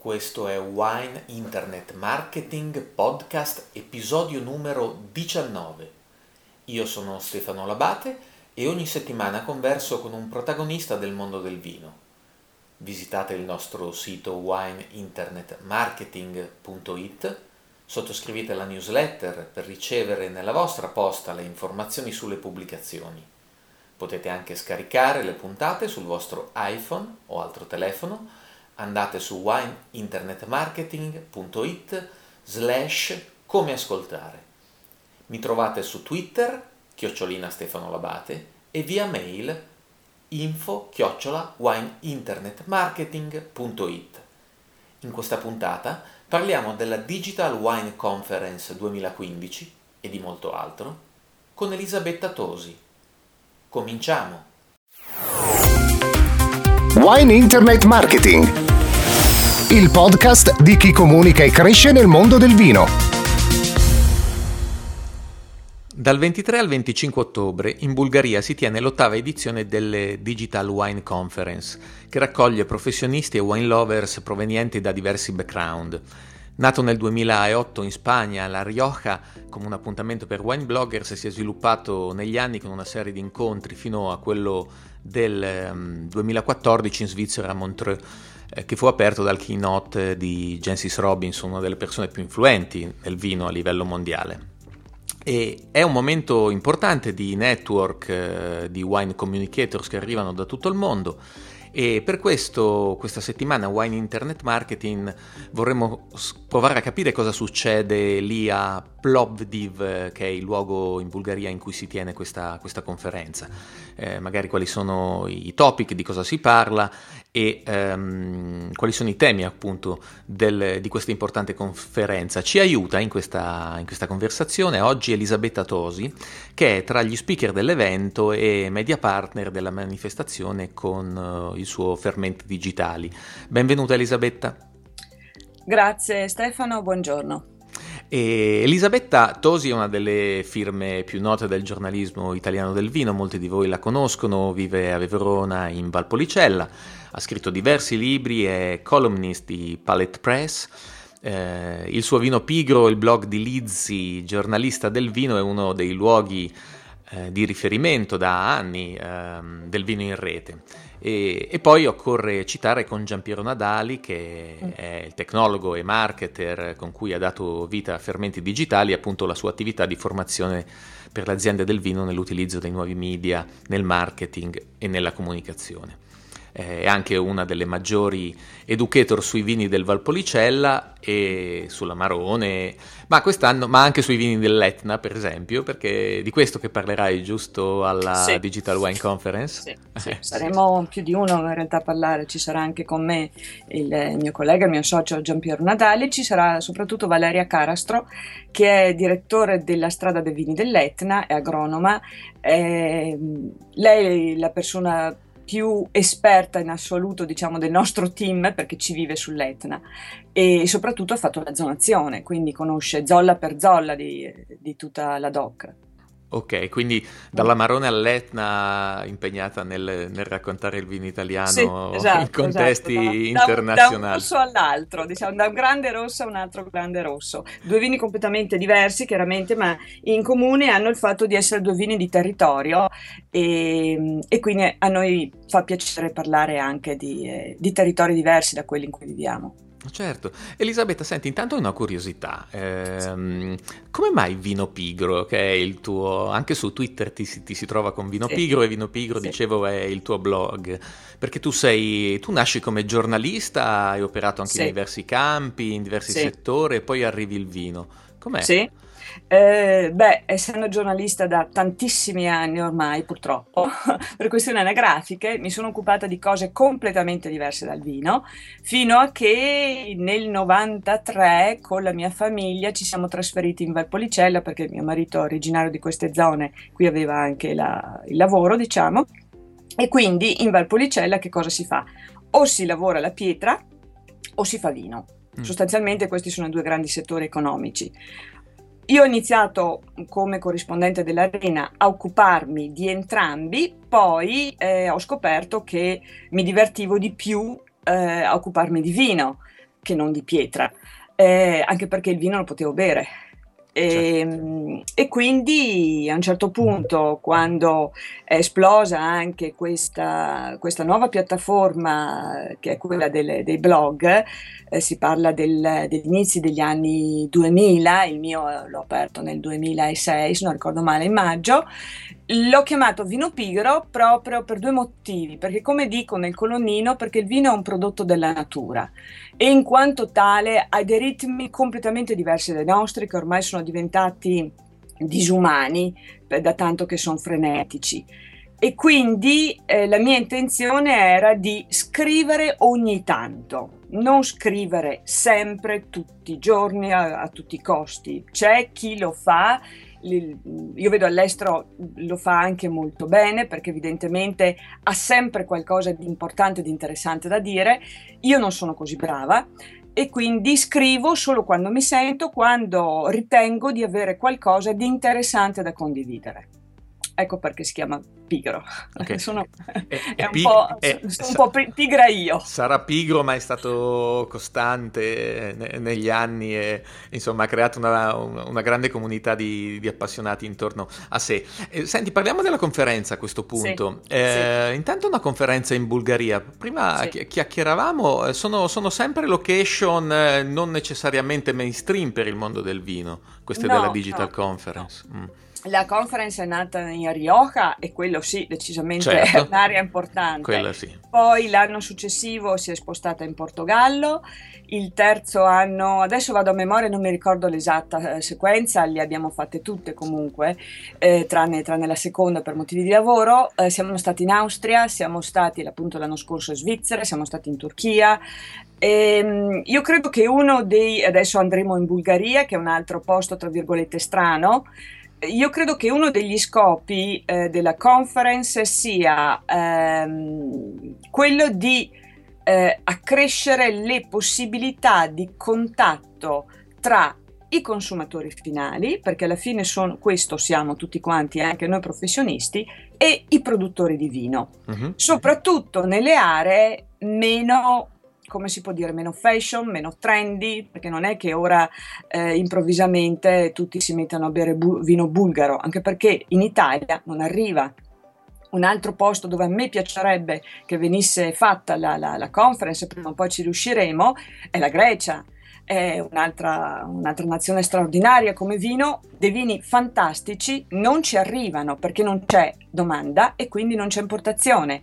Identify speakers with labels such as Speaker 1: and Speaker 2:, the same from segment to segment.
Speaker 1: Questo è Wine Internet Marketing Podcast episodio numero 19. Io sono Stefano Labate e ogni settimana converso con un protagonista del mondo del vino. Visitate il nostro sito wineinternetmarketing.it, sottoscrivete la newsletter per ricevere nella vostra posta le informazioni sulle pubblicazioni. Potete anche scaricare le puntate sul vostro iPhone o altro telefono andate su wineinternetmarketing.it slash come ascoltare. Mi trovate su Twitter, chiocciolina Stefano Labate, e via mail info chiocciola wineinternetmarketing.it. In questa puntata parliamo della Digital Wine Conference 2015 e di molto altro con Elisabetta Tosi. Cominciamo!
Speaker 2: Wine Internet Marketing il podcast di chi comunica e cresce nel mondo del vino.
Speaker 1: Dal 23 al 25 ottobre in Bulgaria si tiene l'ottava edizione delle Digital Wine Conference, che raccoglie professionisti e wine lovers provenienti da diversi background. Nato nel 2008 in Spagna, La Rioja, come un appuntamento per wine bloggers, si è sviluppato negli anni con una serie di incontri fino a quello del 2014 ehm, in Svizzera a Montreux che fu aperto dal keynote di Jancis Robinson, una delle persone più influenti nel vino a livello mondiale. E è un momento importante di network eh, di wine communicators che arrivano da tutto il mondo e per questo questa settimana Wine Internet Marketing vorremmo provare a capire cosa succede lì a Plovdiv, che è il luogo in Bulgaria in cui si tiene questa, questa conferenza, eh, magari quali sono i topic, di cosa si parla e um, quali sono i temi appunto del, di questa importante conferenza. Ci aiuta in questa, in questa, conversazione oggi Elisabetta Tosi, che è tra gli speaker dell'evento e media partner della manifestazione con uh, il suo Fermenti Digitali. Benvenuta Elisabetta.
Speaker 3: Grazie Stefano, buongiorno.
Speaker 1: E Elisabetta Tosi è una delle firme più note del giornalismo italiano del vino, molti di voi la conoscono, vive a Verona in Valpolicella, ha scritto diversi libri, è columnist di Palette Press. Eh, il suo vino pigro, il blog di Lizzi, giornalista del vino, è uno dei luoghi eh, di riferimento da anni eh, del vino in rete. E, e, poi occorre citare con Giampiero Nadali, che mm. è il tecnologo e marketer con cui ha dato vita a Fermenti Digitali, appunto la sua attività di formazione per le aziende del vino nell'utilizzo dei nuovi media, nel marketing e nella comunicazione è anche una delle maggiori educator sui vini del Valpolicella e sulla Marone, ma quest'anno, ma anche sui vini dell'Etna, per esempio, perché di questo che parlerai giusto alla sì. Digital Wine Conference.
Speaker 3: Sì, sì. saremo più di uno in realtà a parlare, ci sarà anche con me il mio collega, il mio socio Giampiero Nadali, ci sarà soprattutto Valeria Carastro, che è direttore della strada dei vini dell'Etna, è agronoma, è, lei è la persona più esperta in assoluto diciamo, del nostro team perché ci vive sull'Etna e soprattutto ha fatto la zonazione, quindi conosce zolla per zolla di, di tutta la DOC.
Speaker 1: Ok, quindi dalla Marone all'Etna impegnata nel, nel raccontare il vino italiano
Speaker 3: sì, esatto,
Speaker 1: in contesti
Speaker 3: esatto.
Speaker 1: internazionali. Da un,
Speaker 3: da un rosso all'altro, diciamo, da un grande rosso a un altro grande rosso. Due vini completamente diversi, chiaramente, ma in comune hanno il fatto di essere due vini di territorio e, e quindi a noi fa piacere parlare anche di, eh, di territori diversi da quelli in cui viviamo.
Speaker 1: Certo. Elisabetta, senti, intanto una curiosità. Ehm, come mai Vino Pigro, che è il tuo... anche su Twitter ti, ti si trova con Vino sì. Pigro e Vino Pigro, sì. dicevo, è il tuo blog. Perché tu sei... tu nasci come giornalista, hai operato anche sì. in diversi campi, in diversi settori e poi arrivi il vino. Com'è?
Speaker 3: Sì. Eh, beh, essendo giornalista da tantissimi anni ormai, purtroppo, per questioni anagrafiche, mi sono occupata di cose completamente diverse dal vino, fino a che nel 93 con la mia famiglia ci siamo trasferiti in Valpolicella, perché mio marito originario di queste zone, qui aveva anche la, il lavoro, diciamo, e quindi in Valpolicella che cosa si fa? O si lavora la pietra o si fa vino. Mm. Sostanzialmente questi sono i due grandi settori economici. Io ho iniziato come corrispondente dell'Arena a occuparmi di entrambi, poi eh, ho scoperto che mi divertivo di più eh, a occuparmi di vino. che non di pietra, eh, anche perché il vino lo potevo bere. E, certo. e, quindi a un certo punto, quando è esplosa anche questa, questa nuova piattaforma che è quella delle, dei blog, eh, si parla del, degli inizi degli anni 2000, il mio l'ho aperto nel 2006, se non ricordo male, in maggio, l'ho chiamato vino pigro proprio per due motivi, perché come dico nel colonnino, perché il vino è un prodotto della natura e in quanto tale ha dei ritmi completamente diversi dai nostri che ormai sono diventati disumani da tanto che sono frenetici e quindi eh, la mia intenzione era di scrivere ogni tanto, non scrivere sempre, tutti i giorni, a, a tutti i costi. C'è chi lo fa, io vedo all'estero lo fa anche molto bene perché evidentemente ha sempre qualcosa di importante, di interessante da dire. Io non sono così brava e quindi scrivo solo quando mi sento, quando ritengo di avere qualcosa di interessante da condividere. Ecco perché si chiama pigro. Okay. Sono, è, è un, pig- po', è, sono un po' pigra io.
Speaker 1: Sarà pigro, ma è stato costante ne- negli anni e insomma ha creato una, una grande comunità di, di, appassionati intorno a sé. Eh, senti, parliamo della conferenza a questo punto. Sì, eh, sì. Intanto una conferenza in Bulgaria. Prima sì. chiacchieravamo, eh, sono, sono, sempre location eh, non necessariamente mainstream per il mondo del vino, queste no, della Digital no, Conference. No. Mm
Speaker 3: la conference è nata in Rioja e quello sì, decisamente certo. è un'area importante.
Speaker 1: Sì.
Speaker 3: Poi l'anno successivo si è spostata in Portogallo, il terzo anno, adesso vado a memoria, non mi ricordo l'esatta eh, sequenza, le abbiamo fatte tutte comunque, eh, tranne, tranne, la seconda per motivi di lavoro. Eh, siamo stati in Austria, siamo stati appunto l'anno scorso in Svizzera, siamo stati in Turchia. E, ehm, io credo che uno dei, adesso andremo in Bulgaria, che è un altro posto tra virgolette strano, io credo che uno degli scopi eh, della conference sia ehm, quello di eh, accrescere le possibilità di contatto tra i consumatori finali, perché alla fine sono, questo siamo tutti quanti, anche noi professionisti, e i produttori di vino, uh-huh. soprattutto nelle aree meno come si può dire, meno fashion, meno trendy, perché non è che ora eh, improvvisamente tutti si mettano a bere bu- vino bulgaro, anche perché in Italia non arriva. Un altro posto dove a me piacerebbe che venisse fatta la, la, la conference, prima o poi ci riusciremo, è la Grecia è un'altra, un'altra, nazione straordinaria come vino, dei vini fantastici non ci arrivano perché non c'è domanda e quindi non c'è importazione.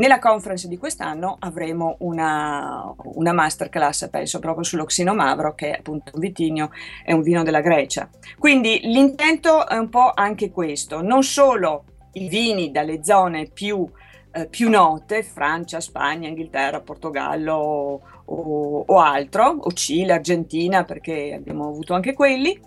Speaker 3: Nella conference di quest'anno avremo una, una masterclass, penso proprio sull'Oxino Mavro, che è appunto un vitigno, è un vino della Grecia. Quindi l'intento è un po' anche questo, non solo i vini dalle zone più, eh, più note, Francia, Spagna, Inghilterra, Portogallo o, o altro, o Cile, Argentina, perché abbiamo avuto anche quelli,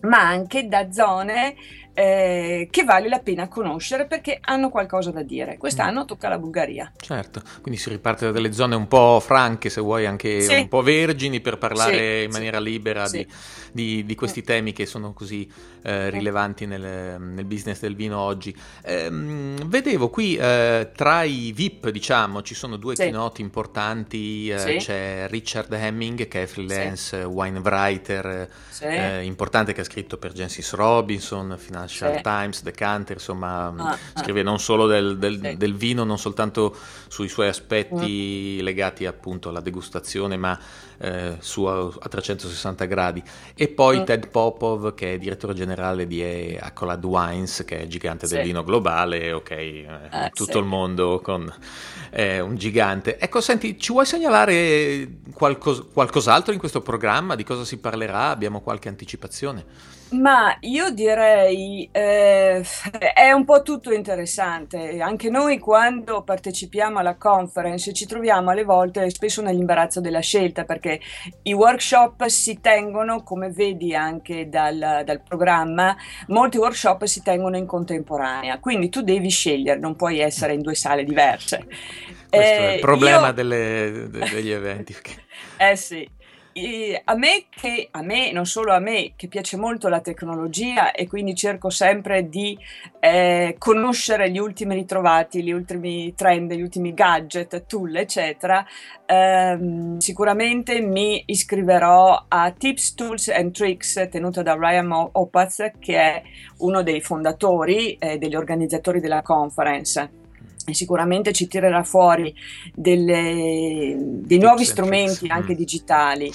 Speaker 3: ma anche da zone eh, che vale la pena conoscere perché hanno qualcosa da dire. Quest'anno mm. tocca la Bulgaria.
Speaker 1: Certo, quindi si riparte da delle zone un po' franche, se vuoi, anche sì. un po' vergini per parlare sì, in maniera sì. libera di, di, di, questi mm. temi che sono così eh, mm. rilevanti nel, nel, business del vino oggi. Eh, vedevo qui eh, tra i VIP, diciamo, ci sono due keynote importanti, eh, c'è Richard Hemming che è freelance wine writer eh, importante che ha scritto per Genesis Robinson, fino Financial sì. Times, Decanter, insomma ah, ah. scrive ah. non solo del, del, sì. del, vino, non soltanto sui suoi aspetti mm. legati appunto alla degustazione, ma eh, su a, a, 360 gradi. E poi mm. Ted Popov, che è direttore generale di Accolade Wines, che è gigante sì. del vino globale, ok, eh, eh, tutto il mondo con eh, un gigante. Ecco, senti, ci vuoi segnalare qualcos- qualcos'altro in questo programma? Di cosa si parlerà? Abbiamo qualche anticipazione?
Speaker 3: Ma io direi eh, è un po' tutto interessante. Anche noi quando partecipiamo alla conference ci troviamo alle volte spesso nell'imbarazzo della scelta perché i workshop si tengono, come vedi anche dal, dal programma, molti workshop si tengono in contemporanea, quindi tu devi scegliere, non puoi essere in due sale diverse.
Speaker 1: Questo eh, è il problema io... delle, de, degli eventi.
Speaker 3: eh sì. A me, che, a me, non solo a me, che piace molto la tecnologia e quindi cerco sempre di eh, conoscere gli ultimi ritrovati, gli ultimi trend, gli ultimi gadget, tool, eccetera, ehm, sicuramente mi iscriverò a Tips, Tools and Tricks tenuto da Ryan Opaz, che è uno dei fondatori e eh, degli organizzatori della conference sicuramente ci tirerà fuori delle, dei nuovi strumenti anche mm. digitali.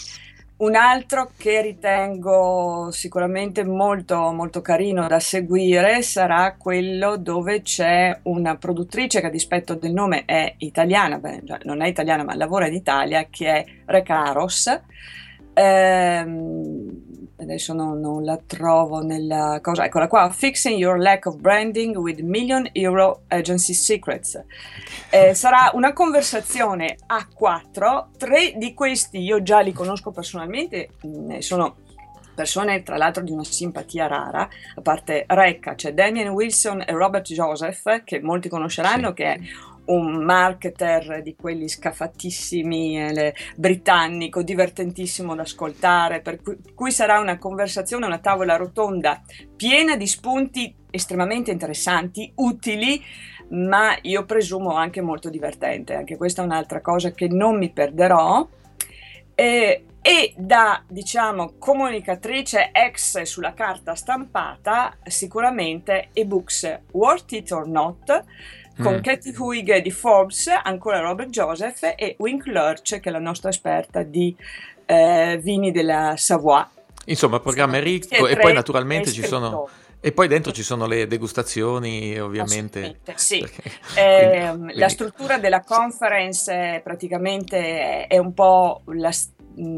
Speaker 3: Un altro che ritengo sicuramente molto, molto carino da seguire sarà quello dove c'è una produttrice che a dispetto del nome è italiana, beh, non è italiana ma lavora in Italia, che è Recaros. Ehm, adesso non, non, la trovo nella cosa, eccola qua, Fixing Your Lack of Branding with Million Euro Agency Secrets. Eh, sarà una conversazione a quattro, tre di questi io già li conosco personalmente, sono persone tra l'altro di una simpatia rara, a parte Recca, c'è Damien Wilson e Robert Joseph, che molti conosceranno, sì. che è un marketer di quelli scafatissimi, eh, britannico, divertentissimo da ascoltare, per cui, cui sarà una conversazione, una tavola rotonda piena di spunti estremamente interessanti, utili, ma io presumo anche molto divertente. Anche questa è un'altra cosa che non mi perderò. E, e da diciamo comunicatrice ex sulla carta stampata sicuramente ebooks Worth It or Not con mm. Katie Huig di Forbes, ancora Robert Joseph e Wink Lurch, che è la nostra esperta di eh, vini della Savoie.
Speaker 1: Insomma, il programma è ricco e poi naturalmente ci sono... E poi dentro ci sono le degustazioni, ovviamente.
Speaker 3: Sì. eh, quindi, La struttura della conference praticamente è un po' la,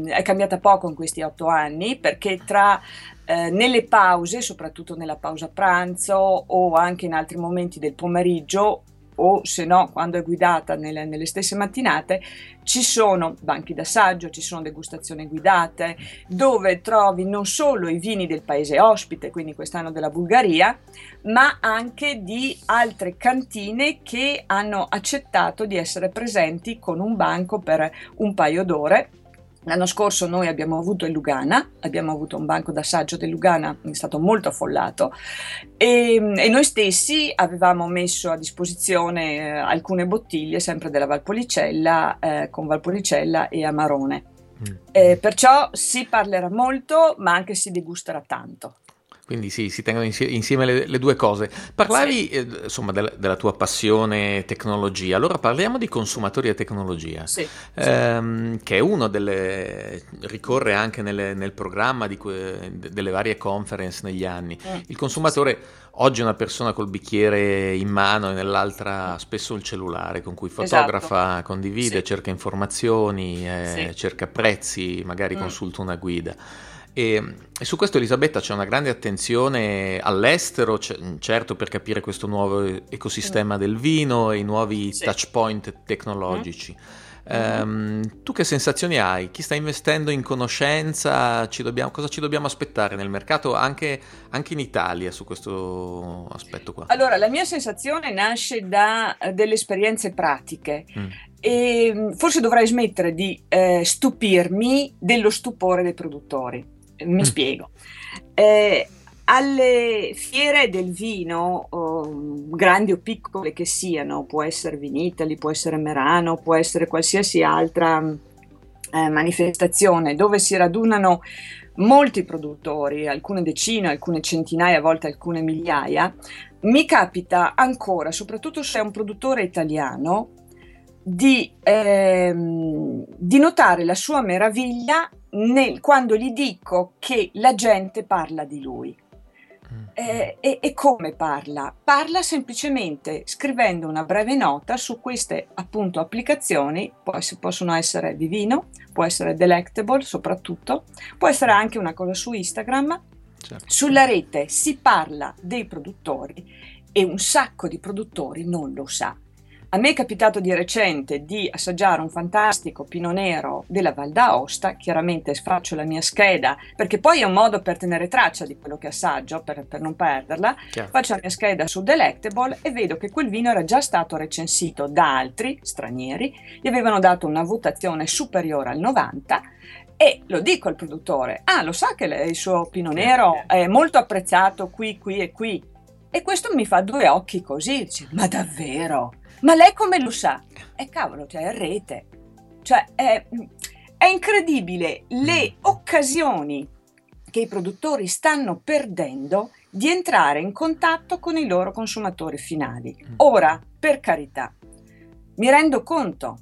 Speaker 3: è cambiata poco in questi otto anni perché tra eh, nelle pause, soprattutto nella pausa pranzo o anche in altri momenti del pomeriggio, o se no quando è guidata nelle, nelle, stesse mattinate, ci sono banchi d'assaggio, ci sono degustazioni guidate, dove trovi non solo i vini del paese ospite, quindi quest'anno della Bulgaria, ma anche di altre cantine che hanno accettato di essere presenti con un banco per un paio d'ore L'anno scorso noi abbiamo avuto il Lugana, abbiamo avuto un banco d'assaggio del Lugana, è stato molto affollato e, e noi stessi avevamo messo a disposizione eh, alcune bottiglie sempre della Valpolicella eh, con Valpolicella e Amarone. Mm. Eh, perciò si parlerà molto ma anche si degusterà tanto.
Speaker 1: Quindi sì, si tengono insieme le, le due cose. Parlavi sì. eh, insomma del, della tua passione tecnologia, allora parliamo di consumatori e tecnologia, sì, ehm, sì. che è uno delle... ricorre anche nelle, nel programma que, delle varie conference negli anni. Mm. Il consumatore oggi è una persona col bicchiere in mano e nell'altra spesso il cellulare con cui fotografa, esatto. condivide, cerca informazioni, eh, cerca prezzi, magari mm. consulta una guida. E, e, su questo Elisabetta c'è una grande attenzione all'estero, c- certo per capire questo nuovo ecosistema del vino e i nuovi sì. touch point tecnologici. Mm-hmm. Um, tu che sensazioni hai? Chi sta investendo in conoscenza? Ci dobbiamo, cosa ci dobbiamo aspettare nel mercato anche, anche, in Italia su questo aspetto qua?
Speaker 3: Allora, la mia sensazione nasce da uh, delle esperienze pratiche. Mm. E mm, forse dovrei smettere di eh, stupirmi dello stupore dei produttori mi mm. spiego. Eh, alle fiere del vino, oh, grandi o piccole che siano, può essere Vinitali, può essere Merano, può essere qualsiasi altra eh, manifestazione dove si radunano molti produttori, alcune decine, alcune centinaia, a volte alcune migliaia, mi capita ancora, soprattutto se è un produttore italiano, di, ehm, di notare la sua meraviglia nel, quando gli dico che la gente parla di lui. Mm. Eh, e, e, come parla? Parla semplicemente scrivendo una breve nota su queste appunto applicazioni, possono essere di vino, può essere delectable soprattutto, può essere anche una cosa su Instagram. Certo. Sulla rete si parla dei produttori e un sacco di produttori non lo sa. A me è capitato di recente di assaggiare un fantastico pino nero della Val d'Aosta, chiaramente faccio la mia scheda, perché poi è un modo per tenere traccia di quello che assaggio, per, per non perderla, Chiaro. faccio la mia scheda su Delectable e vedo che quel vino era già stato recensito da altri stranieri, gli avevano dato una votazione superiore al 90 E lo dico al produttore, ah lo sa che il suo pino nero è molto apprezzato qui, qui e qui. E questo mi fa due occhi così, dice, ma davvero? Ma lei come lo sa? E cavolo, cioè è rete. Cioè è, è incredibile le mm. occasioni che i produttori stanno perdendo di entrare in contatto con i loro consumatori finali. Mm. Ora, per carità, mi rendo conto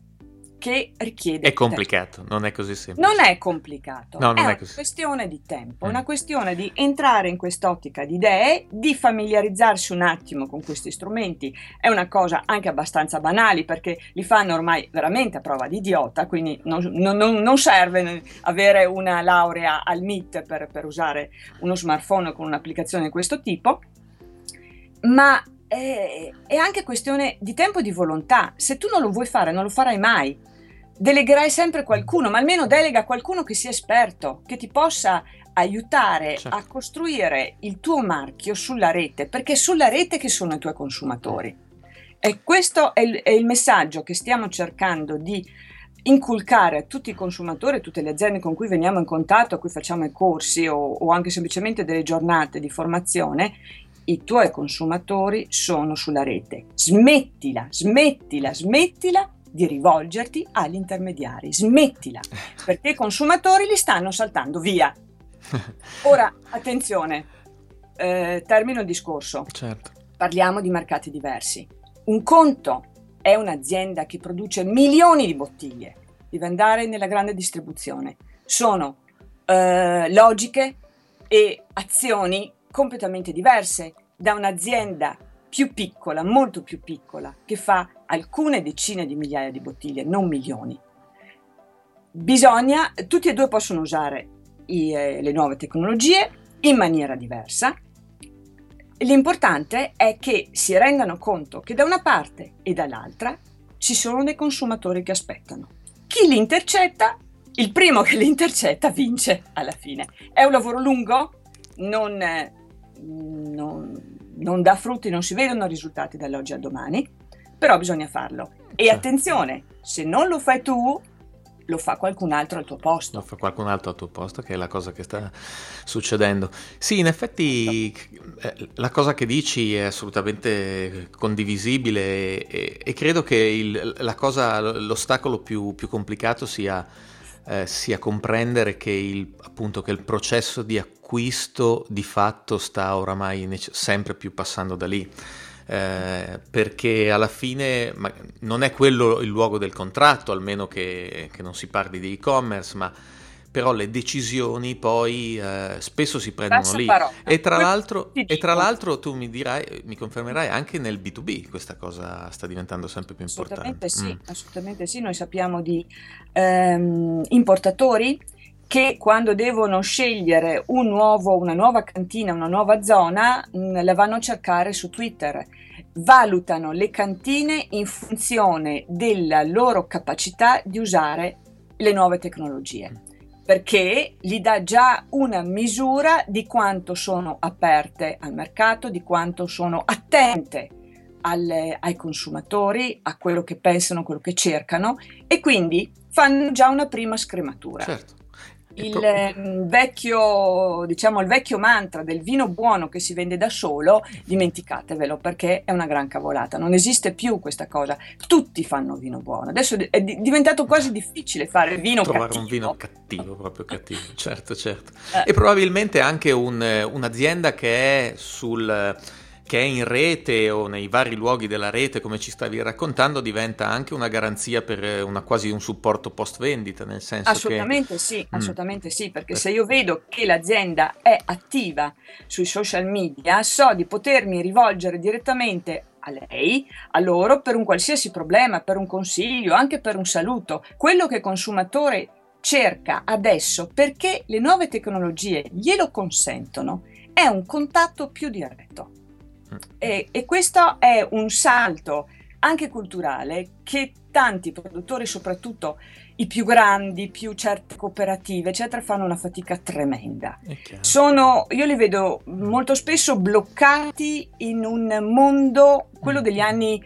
Speaker 3: che richiede...
Speaker 1: È complicato, tempo. non è così semplice.
Speaker 3: Non è complicato, no, non è, è una questione di tempo, mm. una questione di entrare in quest'ottica di idee, di familiarizzarsi un attimo con questi strumenti. È una cosa anche abbastanza banale perché li fanno ormai veramente a prova di idiota, quindi non, non, non serve avere una laurea al MIT per, per usare uno smartphone con un'applicazione di questo tipo, ma è, è, anche questione di tempo e di volontà. Se tu non lo vuoi fare, non lo farai mai delegherai sempre qualcuno, ma almeno delega qualcuno che sia esperto, che ti possa aiutare certo. a costruire il tuo marchio sulla rete, perché è sulla rete che sono i tuoi consumatori. E questo è il, è il messaggio che stiamo cercando di inculcare a tutti i consumatori, a tutte le aziende con cui veniamo in contatto, a cui facciamo i corsi o, o anche semplicemente delle giornate di formazione, i tuoi consumatori sono sulla rete. Smettila, smettila, smettila di rivolgerti agli intermediari. Smettila, perché i consumatori li stanno saltando via. Ora, attenzione, eh, termino il discorso.
Speaker 1: Certo.
Speaker 3: Parliamo di mercati diversi. Un conto è un'azienda che produce milioni di bottiglie, deve andare nella grande distribuzione. Sono eh, logiche e azioni completamente diverse da un'azienda più piccola, molto più piccola, che fa alcune decine di migliaia di bottiglie, non milioni. Bisogna, tutti e due possono usare i, eh, le nuove tecnologie in maniera diversa. L'importante è che si rendano conto che da una parte e dall'altra ci sono dei consumatori che aspettano. Chi li intercetta, il primo che li intercetta vince alla fine. È un lavoro lungo, non, non, non dà frutti, non si vedono risultati dall'oggi al domani, però bisogna farlo. E certo. attenzione, se non lo fai tu, lo fa qualcun altro al tuo posto.
Speaker 1: Lo fa qualcun altro al tuo posto, che è la cosa che sta succedendo. Sì, in effetti eh, la cosa che dici è assolutamente condivisibile e, e credo che il, la cosa, l'ostacolo più, più complicato sia, eh, sia comprendere che il, appunto, che il processo di acquisto di fatto sta oramai sempre più passando da lì eh, perché alla fine non è quello il luogo del contratto, almeno che, che non si parli di e-commerce, ma però le decisioni poi eh, spesso si prendono lì. E tra, l'altro, e tra, l'altro, tu mi dirai, mi confermerai anche nel B2B questa cosa sta diventando sempre più
Speaker 3: assolutamente
Speaker 1: importante.
Speaker 3: Sì, mm. Assolutamente sì, noi sappiamo di ehm, importatori che quando devono scegliere un nuovo, una nuova cantina, una nuova zona, mh, mm, la vanno a cercare su Twitter. Valutano le cantine in funzione della loro capacità di usare le nuove tecnologie, perché gli dà già una misura di quanto sono aperte al mercato, di quanto sono attente alle, ai consumatori, a quello che pensano, quello che cercano e quindi fanno già una prima scrematura.
Speaker 1: Certo
Speaker 3: il ehm, vecchio, diciamo, il vecchio mantra del vino buono che si vende da solo, dimenticatevelo perché è una gran cavolata. Non esiste più questa cosa. Tutti fanno vino buono. Adesso è diventato quasi difficile fare vino
Speaker 1: Trovare
Speaker 3: cattivo.
Speaker 1: un vino cattivo, proprio cattivo. Certo, certo. Eh. E probabilmente anche un, un'azienda che è sul che è in rete o nei vari luoghi della rete, come ci stavi raccontando, diventa anche una garanzia per eh, una, quasi un supporto post vendita, nel senso
Speaker 3: assolutamente
Speaker 1: che...
Speaker 3: sì, mm. assolutamente sì, perché se io vedo che l'azienda è attiva sui social media, so di potermi rivolgere direttamente a lei, a loro, per un qualsiasi problema, per un consiglio, anche per un saluto. Quello che il consumatore cerca adesso, perché le nuove tecnologie glielo consentono, è un contatto più diretto. E, e questo è un salto anche culturale che tanti produttori, soprattutto i più grandi, più certe cooperative, eccetera, fanno una fatica tremenda. Sono, io li vedo molto spesso bloccati in un mondo, quello degli anni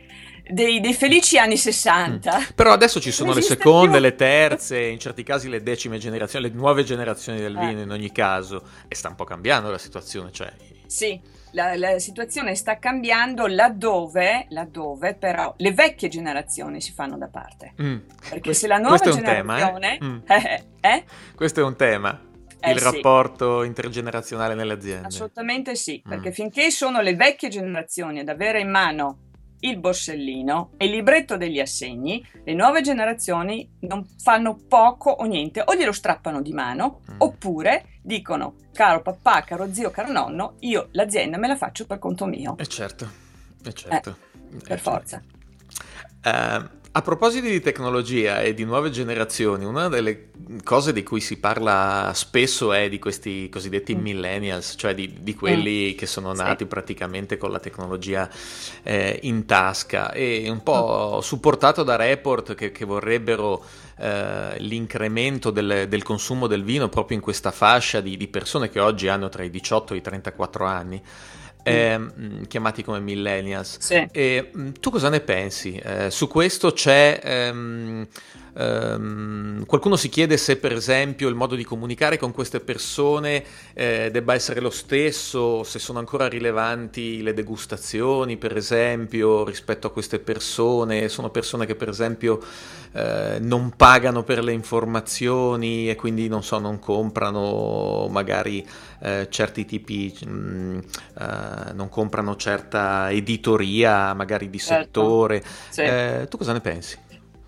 Speaker 3: dei, dei, felici anni 60. Mm.
Speaker 1: Però adesso ci sono le seconde, più. le terze, in certi casi le decime generazioni, le nuove generazioni del vino eh. in ogni caso, e sta un po' cambiando la situazione. Cioè...
Speaker 3: Sì, la, la, situazione sta cambiando laddove, laddove, però le vecchie generazioni si fanno da parte. Mm. Perché questo, se la nuova generazione...
Speaker 1: Tema, eh? Eh, eh? Questo è un tema. Eh, il sì. rapporto intergenerazionale nelle aziende.
Speaker 3: Assolutamente sì, perché mm. finché sono le vecchie generazioni ad avere in mano il borsellino e il libretto degli assegni, le nuove generazioni non fanno poco o niente, o glielo strappano di mano, mm. oppure dicono, caro papà, caro zio, caro nonno, io l'azienda me la faccio per conto mio.
Speaker 1: E eh certo, e eh certo.
Speaker 3: Eh, per forza.
Speaker 1: Uh, a proposito di tecnologia e di nuove generazioni, una delle cose di cui si parla spesso è di questi cosiddetti mm. millennials, cioè di, di quelli mm. che sono nati sì. praticamente con la tecnologia eh, in tasca e un po' mm. supportato da report che, che vorrebbero eh, l'incremento del, del, consumo del vino proprio in questa fascia di, di persone che oggi hanno tra i 18 e i 34 anni eh, chiamati come millennials.
Speaker 3: Sì.
Speaker 1: E, tu cosa ne pensi? Eh, su questo c'è... Ehm, Um, qualcuno si chiede se per esempio il modo di comunicare con queste persone eh, debba essere lo stesso, se sono ancora rilevanti le degustazioni per esempio rispetto a queste persone, sono persone che per esempio eh, non pagano per le informazioni e quindi non so, non comprano magari eh, certi tipi, mh, mm, eh, non comprano certa editoria magari di certo. settore. Sì. Eh, tu cosa ne pensi?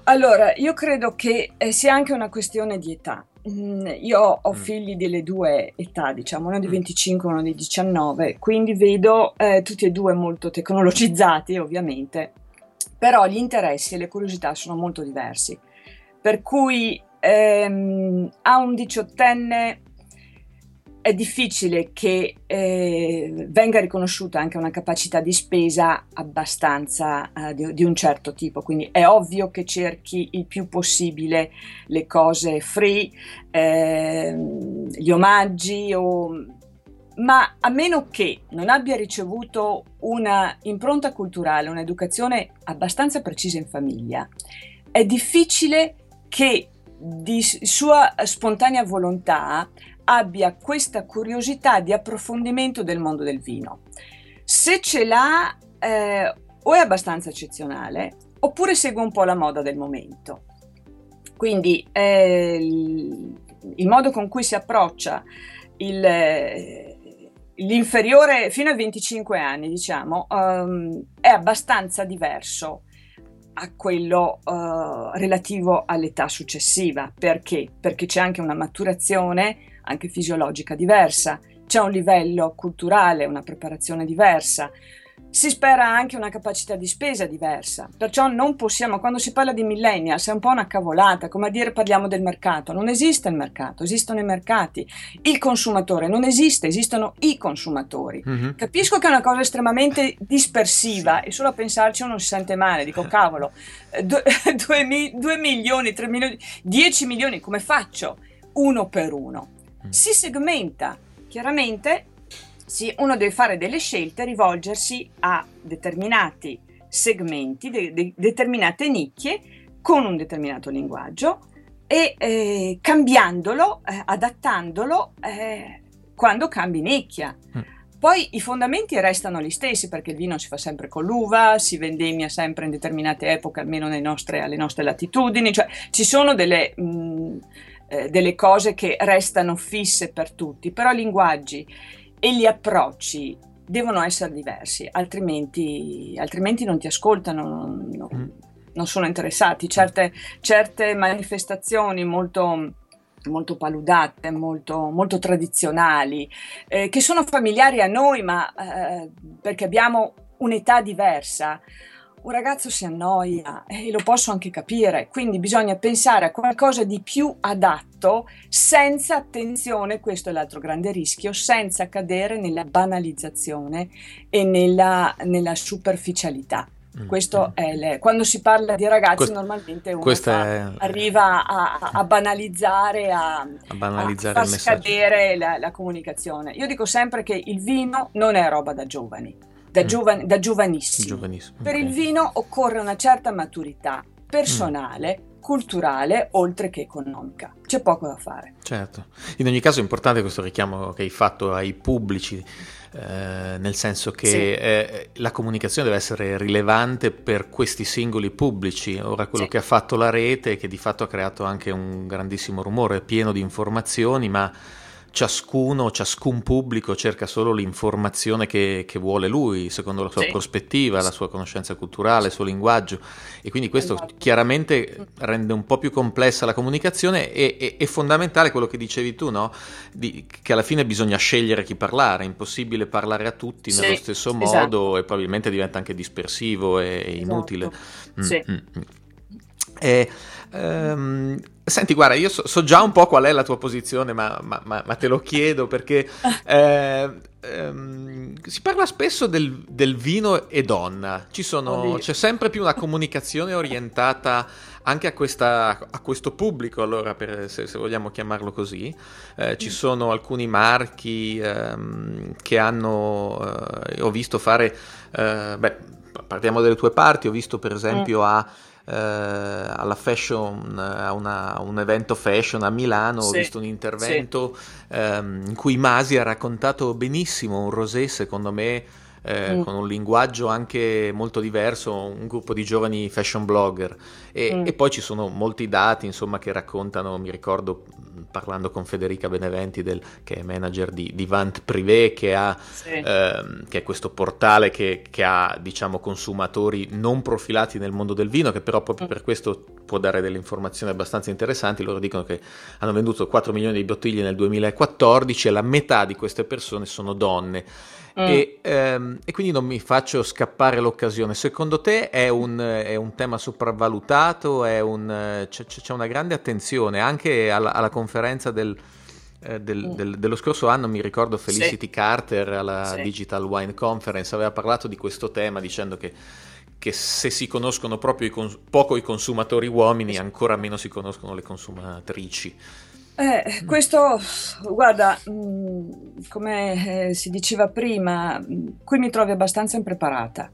Speaker 3: Allora, io credo che eh, sia anche una questione di età. Mm, io ho mm. figli delle due età, diciamo, uno di 25 e uno di 19, quindi vedo eh, tutti e due molto tecnologizzati, ovviamente, però gli interessi e le curiosità sono molto diversi. Per cui ehm, a un diciottenne è difficile che eh, venga riconosciuta anche una capacità di spesa abbastanza eh, di, di, un certo tipo, quindi è ovvio che cerchi il più possibile le cose free, eh, gli omaggi, o, ma a meno che non abbia ricevuto una impronta culturale, un'educazione abbastanza precisa in famiglia, è difficile che di sua spontanea volontà abbia questa curiosità di approfondimento del mondo del vino. Se ce l'ha, eh, o è abbastanza eccezionale, oppure segue un po' la moda del momento. Quindi eh, il, il, modo con cui si approccia il, eh, l'inferiore fino a 25 anni, diciamo, um, è abbastanza diverso a quello uh, relativo all'età successiva. Perché? Perché c'è anche una maturazione anche fisiologica diversa, c'è un livello culturale, una preparazione diversa, si spera anche una capacità di spesa diversa, perciò non possiamo, quando si parla di millennials è un po' una cavolata, come a dire parliamo del mercato, non esiste il mercato, esistono i mercati, il consumatore non esiste, esistono i consumatori. Mm-hmm. Capisco che è una cosa estremamente dispersiva e solo a pensarci uno si sente male, dico cavolo, eh, due, due, due milioni, tre milioni, dieci milioni, come faccio? Uno per uno si segmenta. Chiaramente sì, uno deve fare delle scelte, rivolgersi a determinati segmenti, de- de- determinate nicchie con un determinato linguaggio e eh, cambiandolo, eh, adattandolo eh, quando cambi nicchia. Mm. Poi i fondamenti restano gli stessi perché il vino si fa sempre con l'uva, si vendemmia sempre in determinate epoche, almeno nostre, alle nostre latitudini, cioè ci sono delle... Mh, mm, eh, delle cose che restano fisse per tutti, però i linguaggi e gli approcci devono essere diversi, altrimenti, altrimenti non ti ascoltano, non, non, mm. non sono interessati. Certe, certe manifestazioni molto molto paludate, molto, molto tradizionali, eh, che sono familiari a noi, ma eh, perché abbiamo un'età diversa un ragazzo si annoia e lo posso anche capire, quindi bisogna pensare a qualcosa di più adatto senza attenzione, questo è l'altro grande rischio, senza cadere nella banalizzazione e nella, nella superficialità. Mm, questo mm. è le... quando si parla di ragazzi Quest... normalmente uno fa, è... arriva a, a, banalizzare, a, a, banalizzare a far scadere la, la comunicazione. Io dico sempre che il vino non è roba da giovani da, mm. giovane, da giovanissimo.
Speaker 1: giovanissimo.
Speaker 3: Per okay. il vino occorre una certa maturità personale. Mm culturale oltre che economica. C'è poco da fare.
Speaker 1: Certo. In ogni caso è importante questo richiamo che hai fatto ai pubblici, eh, nel senso che sì. eh, la comunicazione deve essere rilevante per questi singoli pubblici. Ora quello sì. che ha fatto la rete, che di fatto ha creato anche un grandissimo rumore, pieno di informazioni, ma ciascuno, ciascun pubblico cerca solo l'informazione che, che vuole lui, secondo la sua sì. prospettiva, la sua conoscenza culturale, il suo linguaggio e quindi questo esatto. chiaramente rende un po' più complessa la comunicazione e è fondamentale quello che dicevi tu, no? Di, che alla fine bisogna scegliere chi parlare, è impossibile parlare a tutti sì, nello stesso esatto. modo e probabilmente diventa anche dispersivo e, esatto. inutile.
Speaker 3: Mm, sì. Mm, mm.
Speaker 1: E, um, Senti, guarda, io so, so, già un po' qual è la tua posizione, ma, ma, ma, ma te lo chiedo perché eh, ehm, si parla spesso del, del, vino e donna. Sono, c'è sempre più una comunicazione orientata anche a, questa, a questo pubblico, allora, per, se, se, vogliamo chiamarlo così. Eh, ci sono alcuni marchi ehm, che hanno, eh, ho visto fare, eh, beh, partiamo dalle tue parti, ho visto per esempio mm. a eh, alla fashion, a, una, un evento fashion a Milano, sì, ho visto un intervento sì. ehm, in cui Masi ha raccontato benissimo un rosé, secondo me, eh, mm. con un linguaggio anche molto diverso, un gruppo di giovani fashion blogger. E, mm. e, poi ci sono molti dati, insomma, che raccontano, mi ricordo parlando con Federica Beneventi, del, che è manager di, di Vant Privé, che, ha, sì. ehm, che è questo portale che, che, ha diciamo, consumatori non profilati nel mondo del vino, che però proprio mm. per questo può dare delle informazioni abbastanza interessanti. Loro dicono che hanno venduto 4 milioni di bottiglie nel 2014 e la metà di queste persone sono donne. Mm. E, ehm, e, quindi non mi faccio scappare l'occasione. Secondo te è un, è un tema sopravvalutato? Un, c'è, c'è, una grande attenzione anche alla, alla conferenza del, eh, del, mm. del, dello scorso anno. Mi ricordo Felicity sì. Carter alla sì. Digital Wine Conference aveva parlato di questo tema dicendo che che se si conoscono proprio i cons- poco i consumatori uomini, ancora meno si conoscono le consumatrici.
Speaker 3: Eh, questo, guarda, mh, mm, come eh, si diceva prima, mh, mm, qui mi trovi abbastanza impreparata,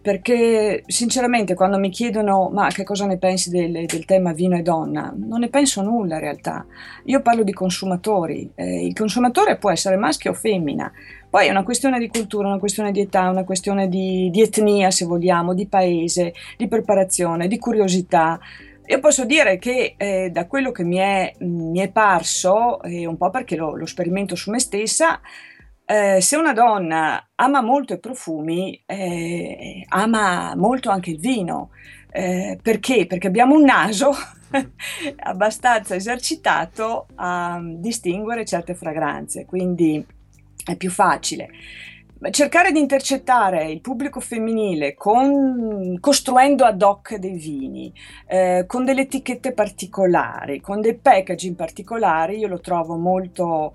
Speaker 3: perché sinceramente quando mi chiedono ma che cosa ne pensi del, del tema vino e donna, non ne penso nulla in realtà. Io parlo di consumatori, eh, il consumatore può essere maschio o femmina, poi è una questione di cultura, una questione di età, una questione di, di etnia se vogliamo, di paese, di preparazione, di curiosità. Io posso dire che eh, da quello che mi è, mi è parso, e un po' perché lo, lo sperimento su me stessa, eh, se una donna ama molto i profumi, eh, ama molto anche il vino. Eh, perché? Perché abbiamo un naso abbastanza esercitato a distinguere certe fragranze, quindi è più facile cercare di intercettare il pubblico femminile con, costruendo ad hoc dei vini, eh, con delle etichette particolari, con dei packaging particolari, io lo trovo molto,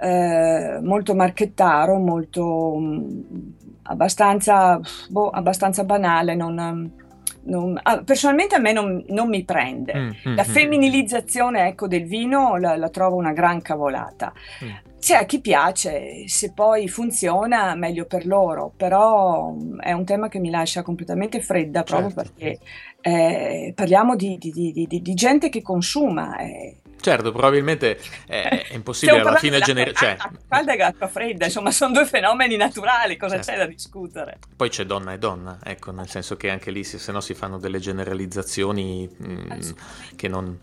Speaker 3: eh, molto marchettaro, molto mh, mm, abbastanza, boh, abbastanza banale. Non, non, ah, personalmente a me non, non mi prende. Mm, mm, la mm. femminilizzazione ecco, del vino la, la, trovo una gran cavolata. Mm. C'è a chi piace, se poi funziona meglio per loro, però mm, è un tema che mi lascia completamente fredda proprio certo. perché eh, parliamo di, di, di, di, gente che consuma. Eh.
Speaker 1: Certo, probabilmente è, impossibile alla fine generare... Cioè...
Speaker 3: calda e l'acqua fredda, insomma sono due fenomeni naturali, cosa certo. c'è da discutere?
Speaker 1: Poi c'è donna e donna, ecco, nel senso che anche lì se, se no si fanno delle generalizzazioni mh, mm, che non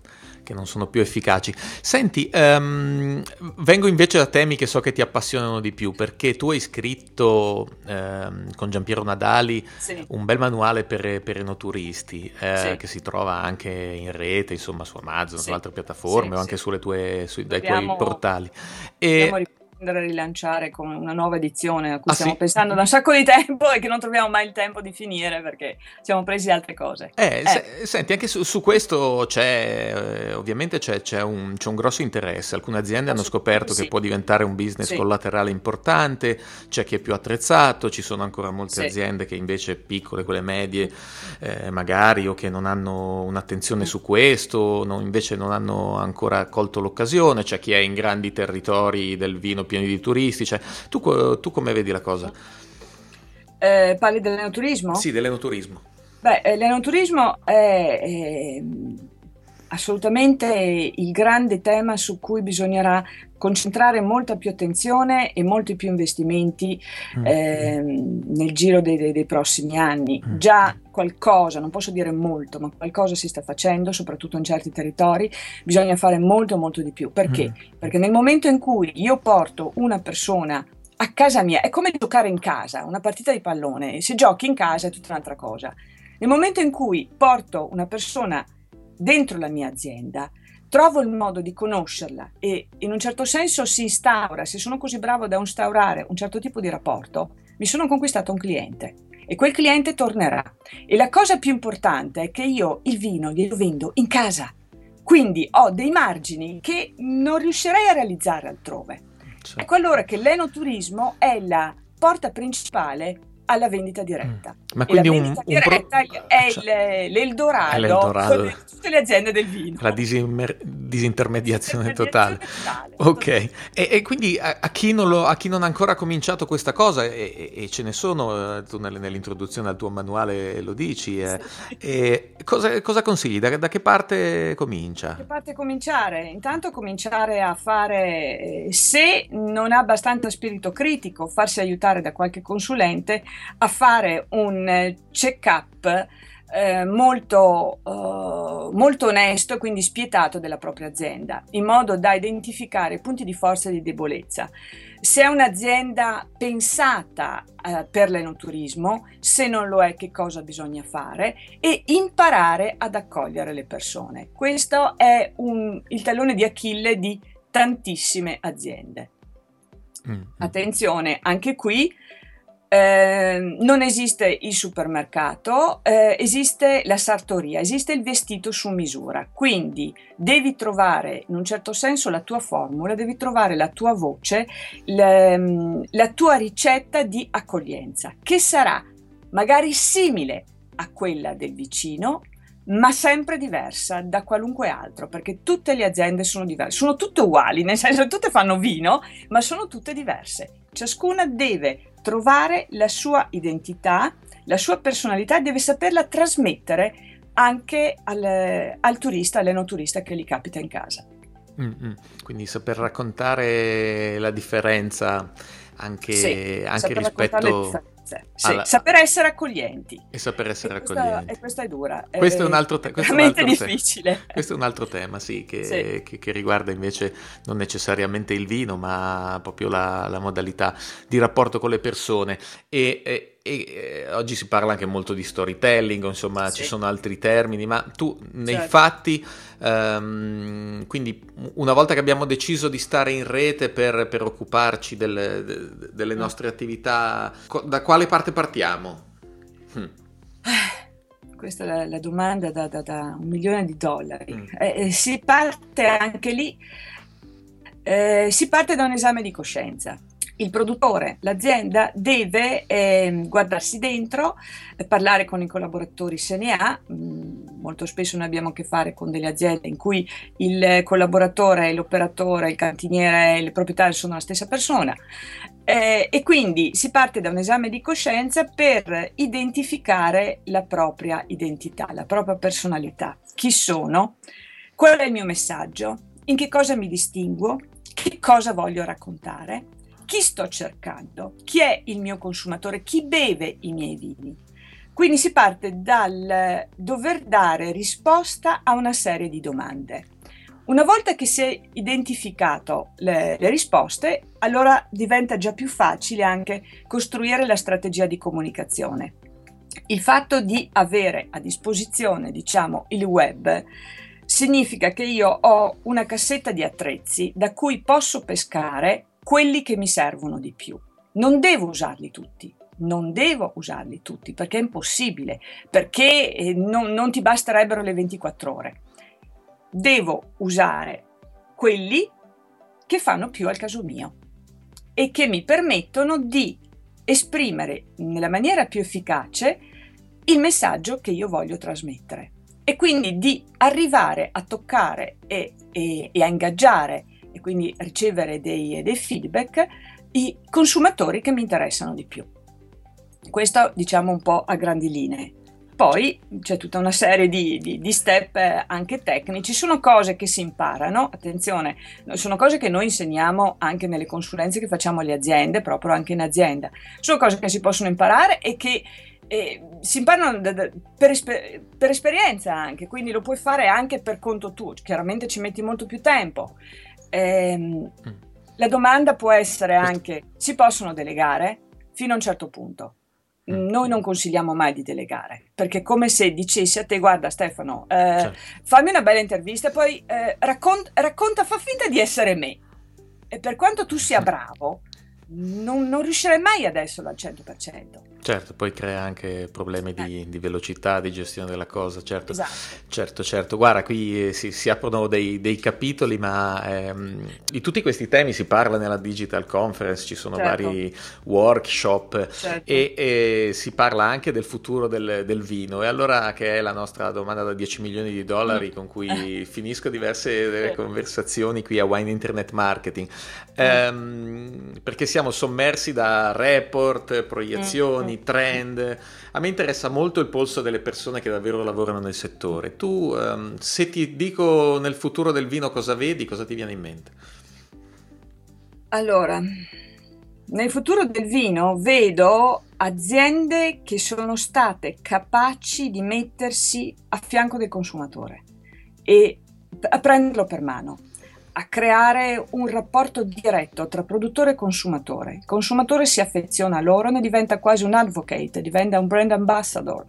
Speaker 1: che non sono più efficaci. Senti, um, vengo invece da temi che so che ti appassionano di più, perché tu hai scritto um, con Giampiero Nadali sì. un bel manuale per, per enoturristi, eh, sì. che si trova anche in rete, insomma su Amazon, sì. su altre piattaforme o anche sulle tue, su, dai tuoi portali.
Speaker 3: E andare a rilanciare con una nuova edizione a cui ah, stiamo sì? pensando da un sacco di tempo e che non troviamo mai il tempo di finire perché siamo presi altre cose.
Speaker 1: Eh, eh. Se, senti, anche su, su questo c'è, eh, ovviamente c'è, c'è, un, c'è, un, grosso interesse. Alcune aziende hanno scoperto sì. che può diventare un business sì. collaterale importante, c'è chi è più attrezzato, ci sono ancora molte aziende che invece piccole, quelle medie, eh, magari, o che non hanno un'attenzione su questo, no, invece non hanno ancora colto l'occasione, c'è chi è in grandi territori del vino pieni di turisti, cioè, tu, tu come vedi la cosa?
Speaker 3: Eh, parli dell'enoturismo?
Speaker 1: Sì, dell'enoturismo.
Speaker 3: Beh, eh, l'enoturismo è, è assolutamente il grande tema su cui bisognerà concentrare molta più attenzione e molti più investimenti mm. eh, nel giro dei, dei, dei prossimi anni. Mm. Già qualcosa, non posso dire molto, ma qualcosa si sta facendo, soprattutto in certi territori, bisogna fare molto molto di più. Perché? Mm. Perché nel momento in cui io porto una persona a casa mia, è come giocare in casa, una partita di pallone, se giochi in casa è tutta un'altra cosa. Nel momento in cui porto una persona dentro la mia azienda, trovo il modo di conoscerla e in un certo senso si instaura, se sono così bravo da instaurare un certo tipo di rapporto, mi sono conquistato un cliente e quel cliente tornerà. E la cosa più importante è che io il vino glielo vendo in casa, quindi ho dei margini che non riuscirei a realizzare altrove. Certo. Ecco allora che l'enoturismo è la porta principale alla vendita diretta. Mm.
Speaker 1: Ma quindi
Speaker 3: un, un diretta pro... è cioè, l'Eldorado, è l'Eldorado. di tutte le aziende del vino.
Speaker 1: La disinter- disintermediazione, totale. totale. Ok, e, e quindi a, a, chi lo, a, chi non ha ancora cominciato questa cosa, e, e ce ne sono, eh, tu nell'introduzione al tuo manuale lo dici, eh, sì. cosa, cosa, consigli? Da, da, che parte comincia? Da
Speaker 3: che parte cominciare? Intanto cominciare a fare, eh, se non ha abbastanza spirito critico, farsi aiutare da qualche consulente a fare un eh, check-up eh, molto, uh, molto onesto e quindi spietato della propria azienda, in modo da identificare punti di forza e di debolezza. Se è un'azienda pensata uh, per l'enoturismo, se non lo è, che cosa bisogna fare e imparare ad accogliere le persone. Questo è un, il tallone di Achille di tantissime aziende. Mm. Attenzione, anche qui eh, non esiste il supermercato, eh, esiste la sartoria, esiste il vestito su misura. Quindi devi trovare in un certo senso la tua formula, devi trovare la tua voce, le, mm, la tua ricetta di accoglienza, che sarà magari simile a quella del vicino, ma sempre diversa da qualunque altro, perché tutte le aziende sono diverse, sono tutte uguali, nel senso che tutte fanno vino, ma sono tutte diverse. Ciascuna deve trovare la sua identità, la sua personalità, deve saperla trasmettere anche al, al turista, all'enoturista che gli capita in casa.
Speaker 1: Mm-hmm. Quindi saper raccontare la differenza anche, sì, anche rispetto
Speaker 3: sì, alla... saper essere accoglienti.
Speaker 1: E saper essere
Speaker 3: e
Speaker 1: accoglienti.
Speaker 3: e questa è dura.
Speaker 1: Questo è, un altro, te-
Speaker 3: questo veramente difficile.
Speaker 1: Te- questo è un altro tema, sì che, sì che, che, riguarda invece non necessariamente il vino, ma proprio la, la modalità di rapporto con le persone. E, e, e eh, oggi si parla anche molto di storytelling, insomma sì. ci sono altri termini, ma tu nei certo. fatti, um, quindi una volta che abbiamo deciso di stare in rete per, per occuparci delle, de, delle mm. nostre attività, da quale parte partiamo?
Speaker 3: Hm. Questa è la, la domanda da, da, da, un milione di dollari. Mm. Eh, eh, si parte anche lì, eh, si parte da un esame di coscienza il produttore, l'azienda deve eh, guardarsi dentro, eh, parlare con i collaboratori se ne ha. Mm, molto spesso noi abbiamo a che fare con delle aziende in cui il collaboratore, l'operatore, il cantiniere e il proprietario sono la stessa persona. Eh, e quindi si parte da un esame di coscienza per identificare la propria identità, la propria personalità. Chi sono? Qual è il mio messaggio? In che cosa mi distinguo? Che cosa voglio raccontare? chi sto cercando, chi è il mio consumatore, chi beve i miei vini. Quindi si parte dal dover dare risposta a una serie di domande. Una volta che si è identificato le, le, risposte, allora diventa già più facile anche costruire la strategia di comunicazione. Il fatto di avere a disposizione, diciamo, il web significa che io ho una cassetta di attrezzi da cui posso pescare quelli che mi servono di più. Non devo usarli tutti, non devo usarli tutti perché è impossibile, perché eh, non, non ti basterebbero le 24 ore. Devo usare quelli che fanno più al caso mio e che mi permettono di esprimere nella maniera più efficace il messaggio che io voglio trasmettere e quindi di arrivare a toccare e, e, e a ingaggiare e quindi ricevere dei, dei feedback i consumatori che mi interessano di più. Questo diciamo un po' a grandi linee. Poi c'è tutta una serie di, di, di, step anche tecnici, sono cose che si imparano, attenzione, sono cose che noi insegniamo anche nelle consulenze che facciamo alle aziende, proprio anche in azienda, sono cose che si possono imparare e che eh, si imparano da, da, per, esper- per, esperienza anche, quindi lo puoi fare anche per conto tuo, chiaramente ci metti molto più tempo. Mm. la domanda può essere anche, si possono delegare fino a un certo punto? Mm. noi non consigliamo mai di delegare, perché è come se dicessi a te, guarda Stefano, eh, certo. fammi una bella intervista e poi eh, raccont- racconta, fa finta di essere me. E per quanto tu sia bravo, non, non riuscirei mai ad esserlo al 100%.
Speaker 1: Certo, poi crea anche problemi di, eh. di, velocità, di gestione della cosa, certo.
Speaker 3: Esatto.
Speaker 1: Certo, certo. Guarda, qui eh, si, si, aprono dei, dei capitoli, ma ehm, di tutti questi temi si parla nella Digital Conference, ci sono certo. vari workshop certo. e, e, si parla anche del futuro del, del, vino. E allora, che è la nostra domanda da 10 milioni di dollari mm. con cui finisco diverse conversazioni qui a Wine Internet Marketing, mm. ehm, perché siamo sommersi da report, proiezioni, mm trend. A me interessa molto il polso delle persone che davvero lavorano nel settore. Tu, um, se ti dico nel futuro del vino cosa vedi, cosa ti viene in mente?
Speaker 3: Allora, nel futuro del vino vedo aziende che sono state capaci di mettersi a fianco del consumatore e a prenderlo per mano a creare un rapporto diretto tra produttore e consumatore. Il consumatore si affeziona a loro, ne diventa quasi un advocate, diventa un brand ambassador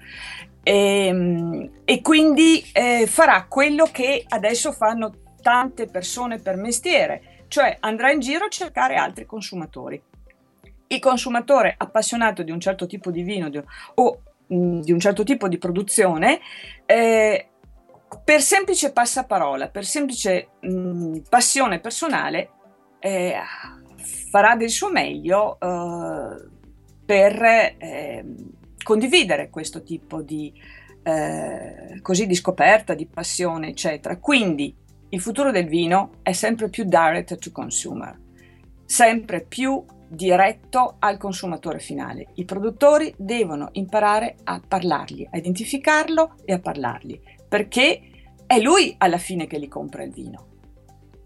Speaker 3: e, ehm, e quindi eh, farà quello che adesso fanno tante persone per mestiere, cioè andrà in giro a cercare altri consumatori. Il consumatore appassionato di un certo tipo di vino di, o mh, di un certo tipo di produzione eh, per semplice passaparola, per semplice mh, passione personale, eh, farà del suo meglio eh, per eh, condividere questo tipo di, eh, così, di scoperta, di passione, eccetera. Quindi il futuro del vino è sempre più direct to consumer, sempre più diretto al consumatore finale. I produttori devono imparare a parlargli, a identificarlo e a parlargli perché è lui alla fine che li compra il vino.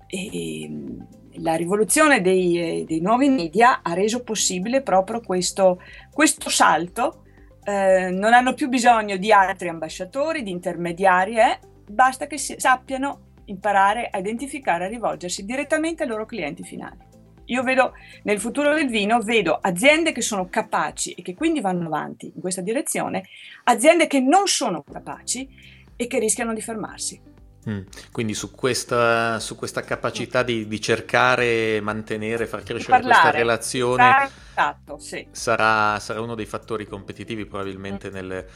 Speaker 3: E ehm, la rivoluzione dei, eh, dei nuovi media ha reso possibile proprio questo, questo salto. Eh, non hanno più bisogno di altri ambasciatori, di intermediari, eh? basta che si, sappiano imparare a identificare, a rivolgersi direttamente ai loro clienti finali. Io vedo nel futuro del vino, vedo aziende che sono capaci e che quindi vanno avanti in questa direzione, aziende che non sono capaci e che rischiano di fermarsi.
Speaker 1: Mm. Quindi su questa, su questa capacità di, di, cercare, mantenere, far crescere questa relazione
Speaker 3: esatto, sì.
Speaker 1: sarà, sarà, uno dei fattori competitivi probabilmente mm. nel,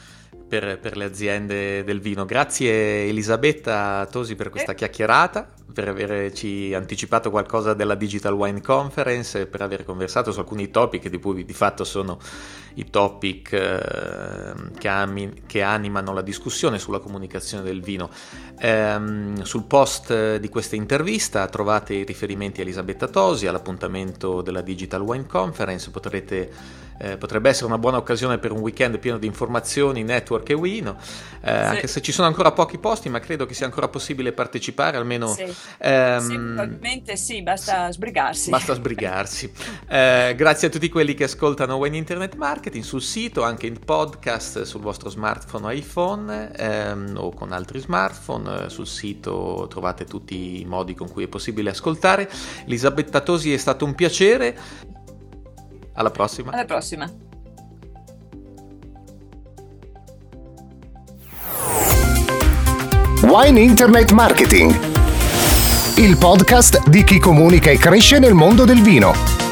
Speaker 1: per, per, le aziende del vino. Grazie Elisabetta Tosi per questa eh. chiacchierata, per averci anticipato qualcosa della Digital Wine Conference e per aver conversato su alcuni topic di cui di fatto sono i topic eh, che, ami, che, animano la discussione sulla comunicazione del vino. Eh, sul post di questa intervista trovate i riferimenti a Elisabetta Tosi, all'appuntamento della Digital Wine Conference, potrete eh, potrebbe essere una buona occasione per un weekend pieno di informazioni, network e wino, eh, sì. anche se ci sono ancora pochi posti, ma credo che sia ancora possibile partecipare, almeno...
Speaker 3: Sì, ehm, sì probabilmente sì, basta sbrigarsi.
Speaker 1: Basta sbrigarsi. eh, grazie a tutti quelli che ascoltano Wine Internet Marketing sul sito, anche in podcast sul vostro smartphone o iPhone ehm, o con altri smartphone. Sul sito trovate tutti i modi con cui è possibile ascoltare. Elisabetta Tosi è stato un piacere. Alla prossima.
Speaker 3: Alla prossima.
Speaker 2: Wine Internet Marketing. Il podcast di chi comunica e cresce nel mondo del vino